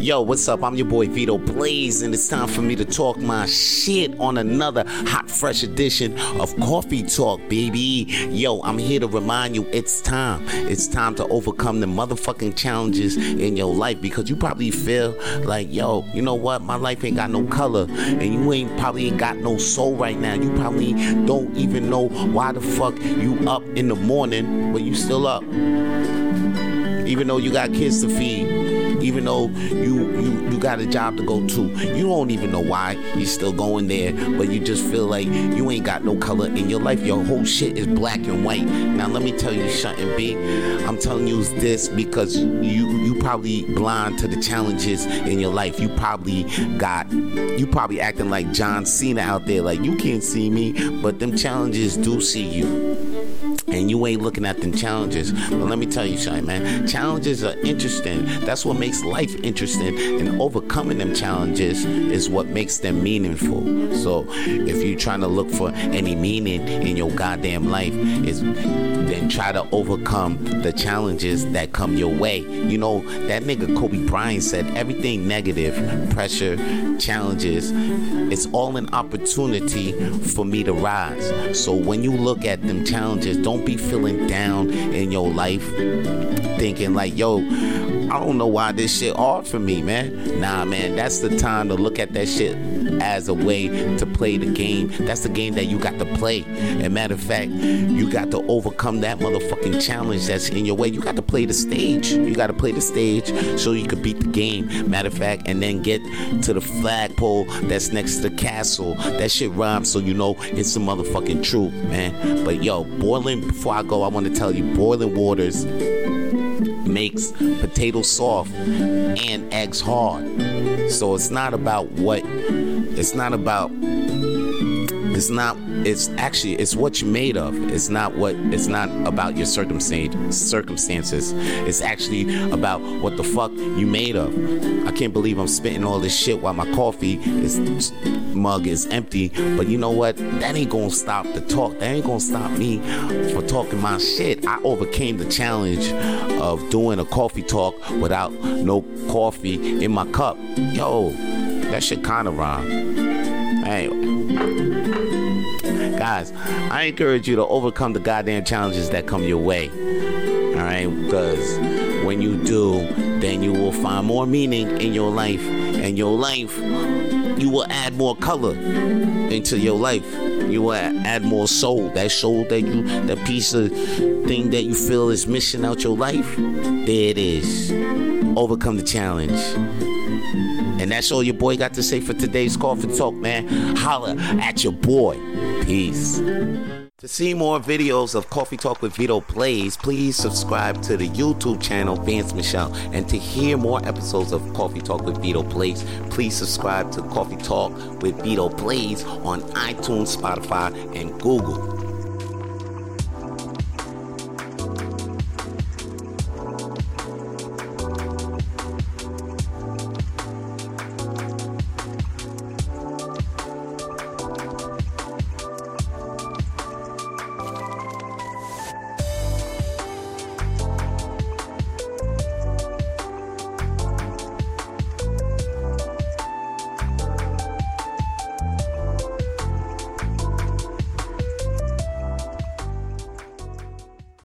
Yo, what's up? I'm your boy Vito Blaze, and it's time for me to talk my shit on another hot, fresh edition of Coffee Tawlk, baby. Yo, I'm here to remind you it's time. It's time to overcome the motherfucking challenges in your life because you probably feel like, yo, you know what? My life ain't got no color, and you ain't probably ain't got no soul right now. You probably don't even know why the fuck you up in the morning, but you still up. Even though you got kids to feed even though you you you got a job to go to. You don't even know why you're still going there, but you just feel like you ain't got no color in your life. Your whole shit is black and white. Now let me tell you something, B. I'm telling you this because you you probably blind to the challenges in your life. You probably got you probably acting like John Cena out there, like you can't see me, but them challenges do see you and you ain't looking at them challenges. But let me tell you something, man. Challenges are interesting. That's what makes life interesting. And overcoming them challenges is what makes them meaningful. So if you're trying to look for any meaning in your goddamn life, is then try to overcome the challenges that come your way. You know, that nigga Kobe Bryant said everything negative, pressure, challenges, it's all an opportunity for me to rise. So when you look at them challenges, don't don't be feeling down in your life thinking like, yo, I don't know why this shit hard for me, man. Nah, man, that's the time to look at that shit as a way to play the game. That's the game that you got to play. And matter of fact, you got to overcome that motherfucking challenge that's in your way. You got to play the stage. You got to play the stage so you can beat the game. Matter of fact, and then get to the flagpole that's next to the castle. That shit rhymes, so you know it's the motherfucking truth, man. But yo, boiling before I go, I want to tell you, boiling waters makes potatoes soft and eggs hard. So it's not about what it's not about it's not it's actually it's what you're made of. It's not what it's not about your circumstance circumstances. It's actually about what the fuck you made of. I can't believe i'm spitting all this shit while my coffee is mug is empty. But you know what? That ain't gonna stop the talk. That ain't gonna stop me for talking my shit. I overcame the challenge of doing a coffee talk without no coffee in my cup. Yo that shit kind of rhyme. anyway guys, I encourage you to overcome the goddamn challenges that come your way. All right, because when you do, then you will find more meaning in your life, and your life, you will add more color into your life. You will add more soul. That soul that you, that piece of thing that you feel is missing out your life, there it is. Overcome the challenge. And that's all your boy got to say for today's Coffee Tawlk, man. Holla at your boy. Peace. To see more videos of Coffee Tawlk with Vito Blaze, please subscribe to the YouTube channel Vance Michelle. And to hear more episodes of Coffee Tawlk with Vito Blaze, please subscribe to Coffee Tawlk with Vito Blaze on iTunes, Spotify, and Google.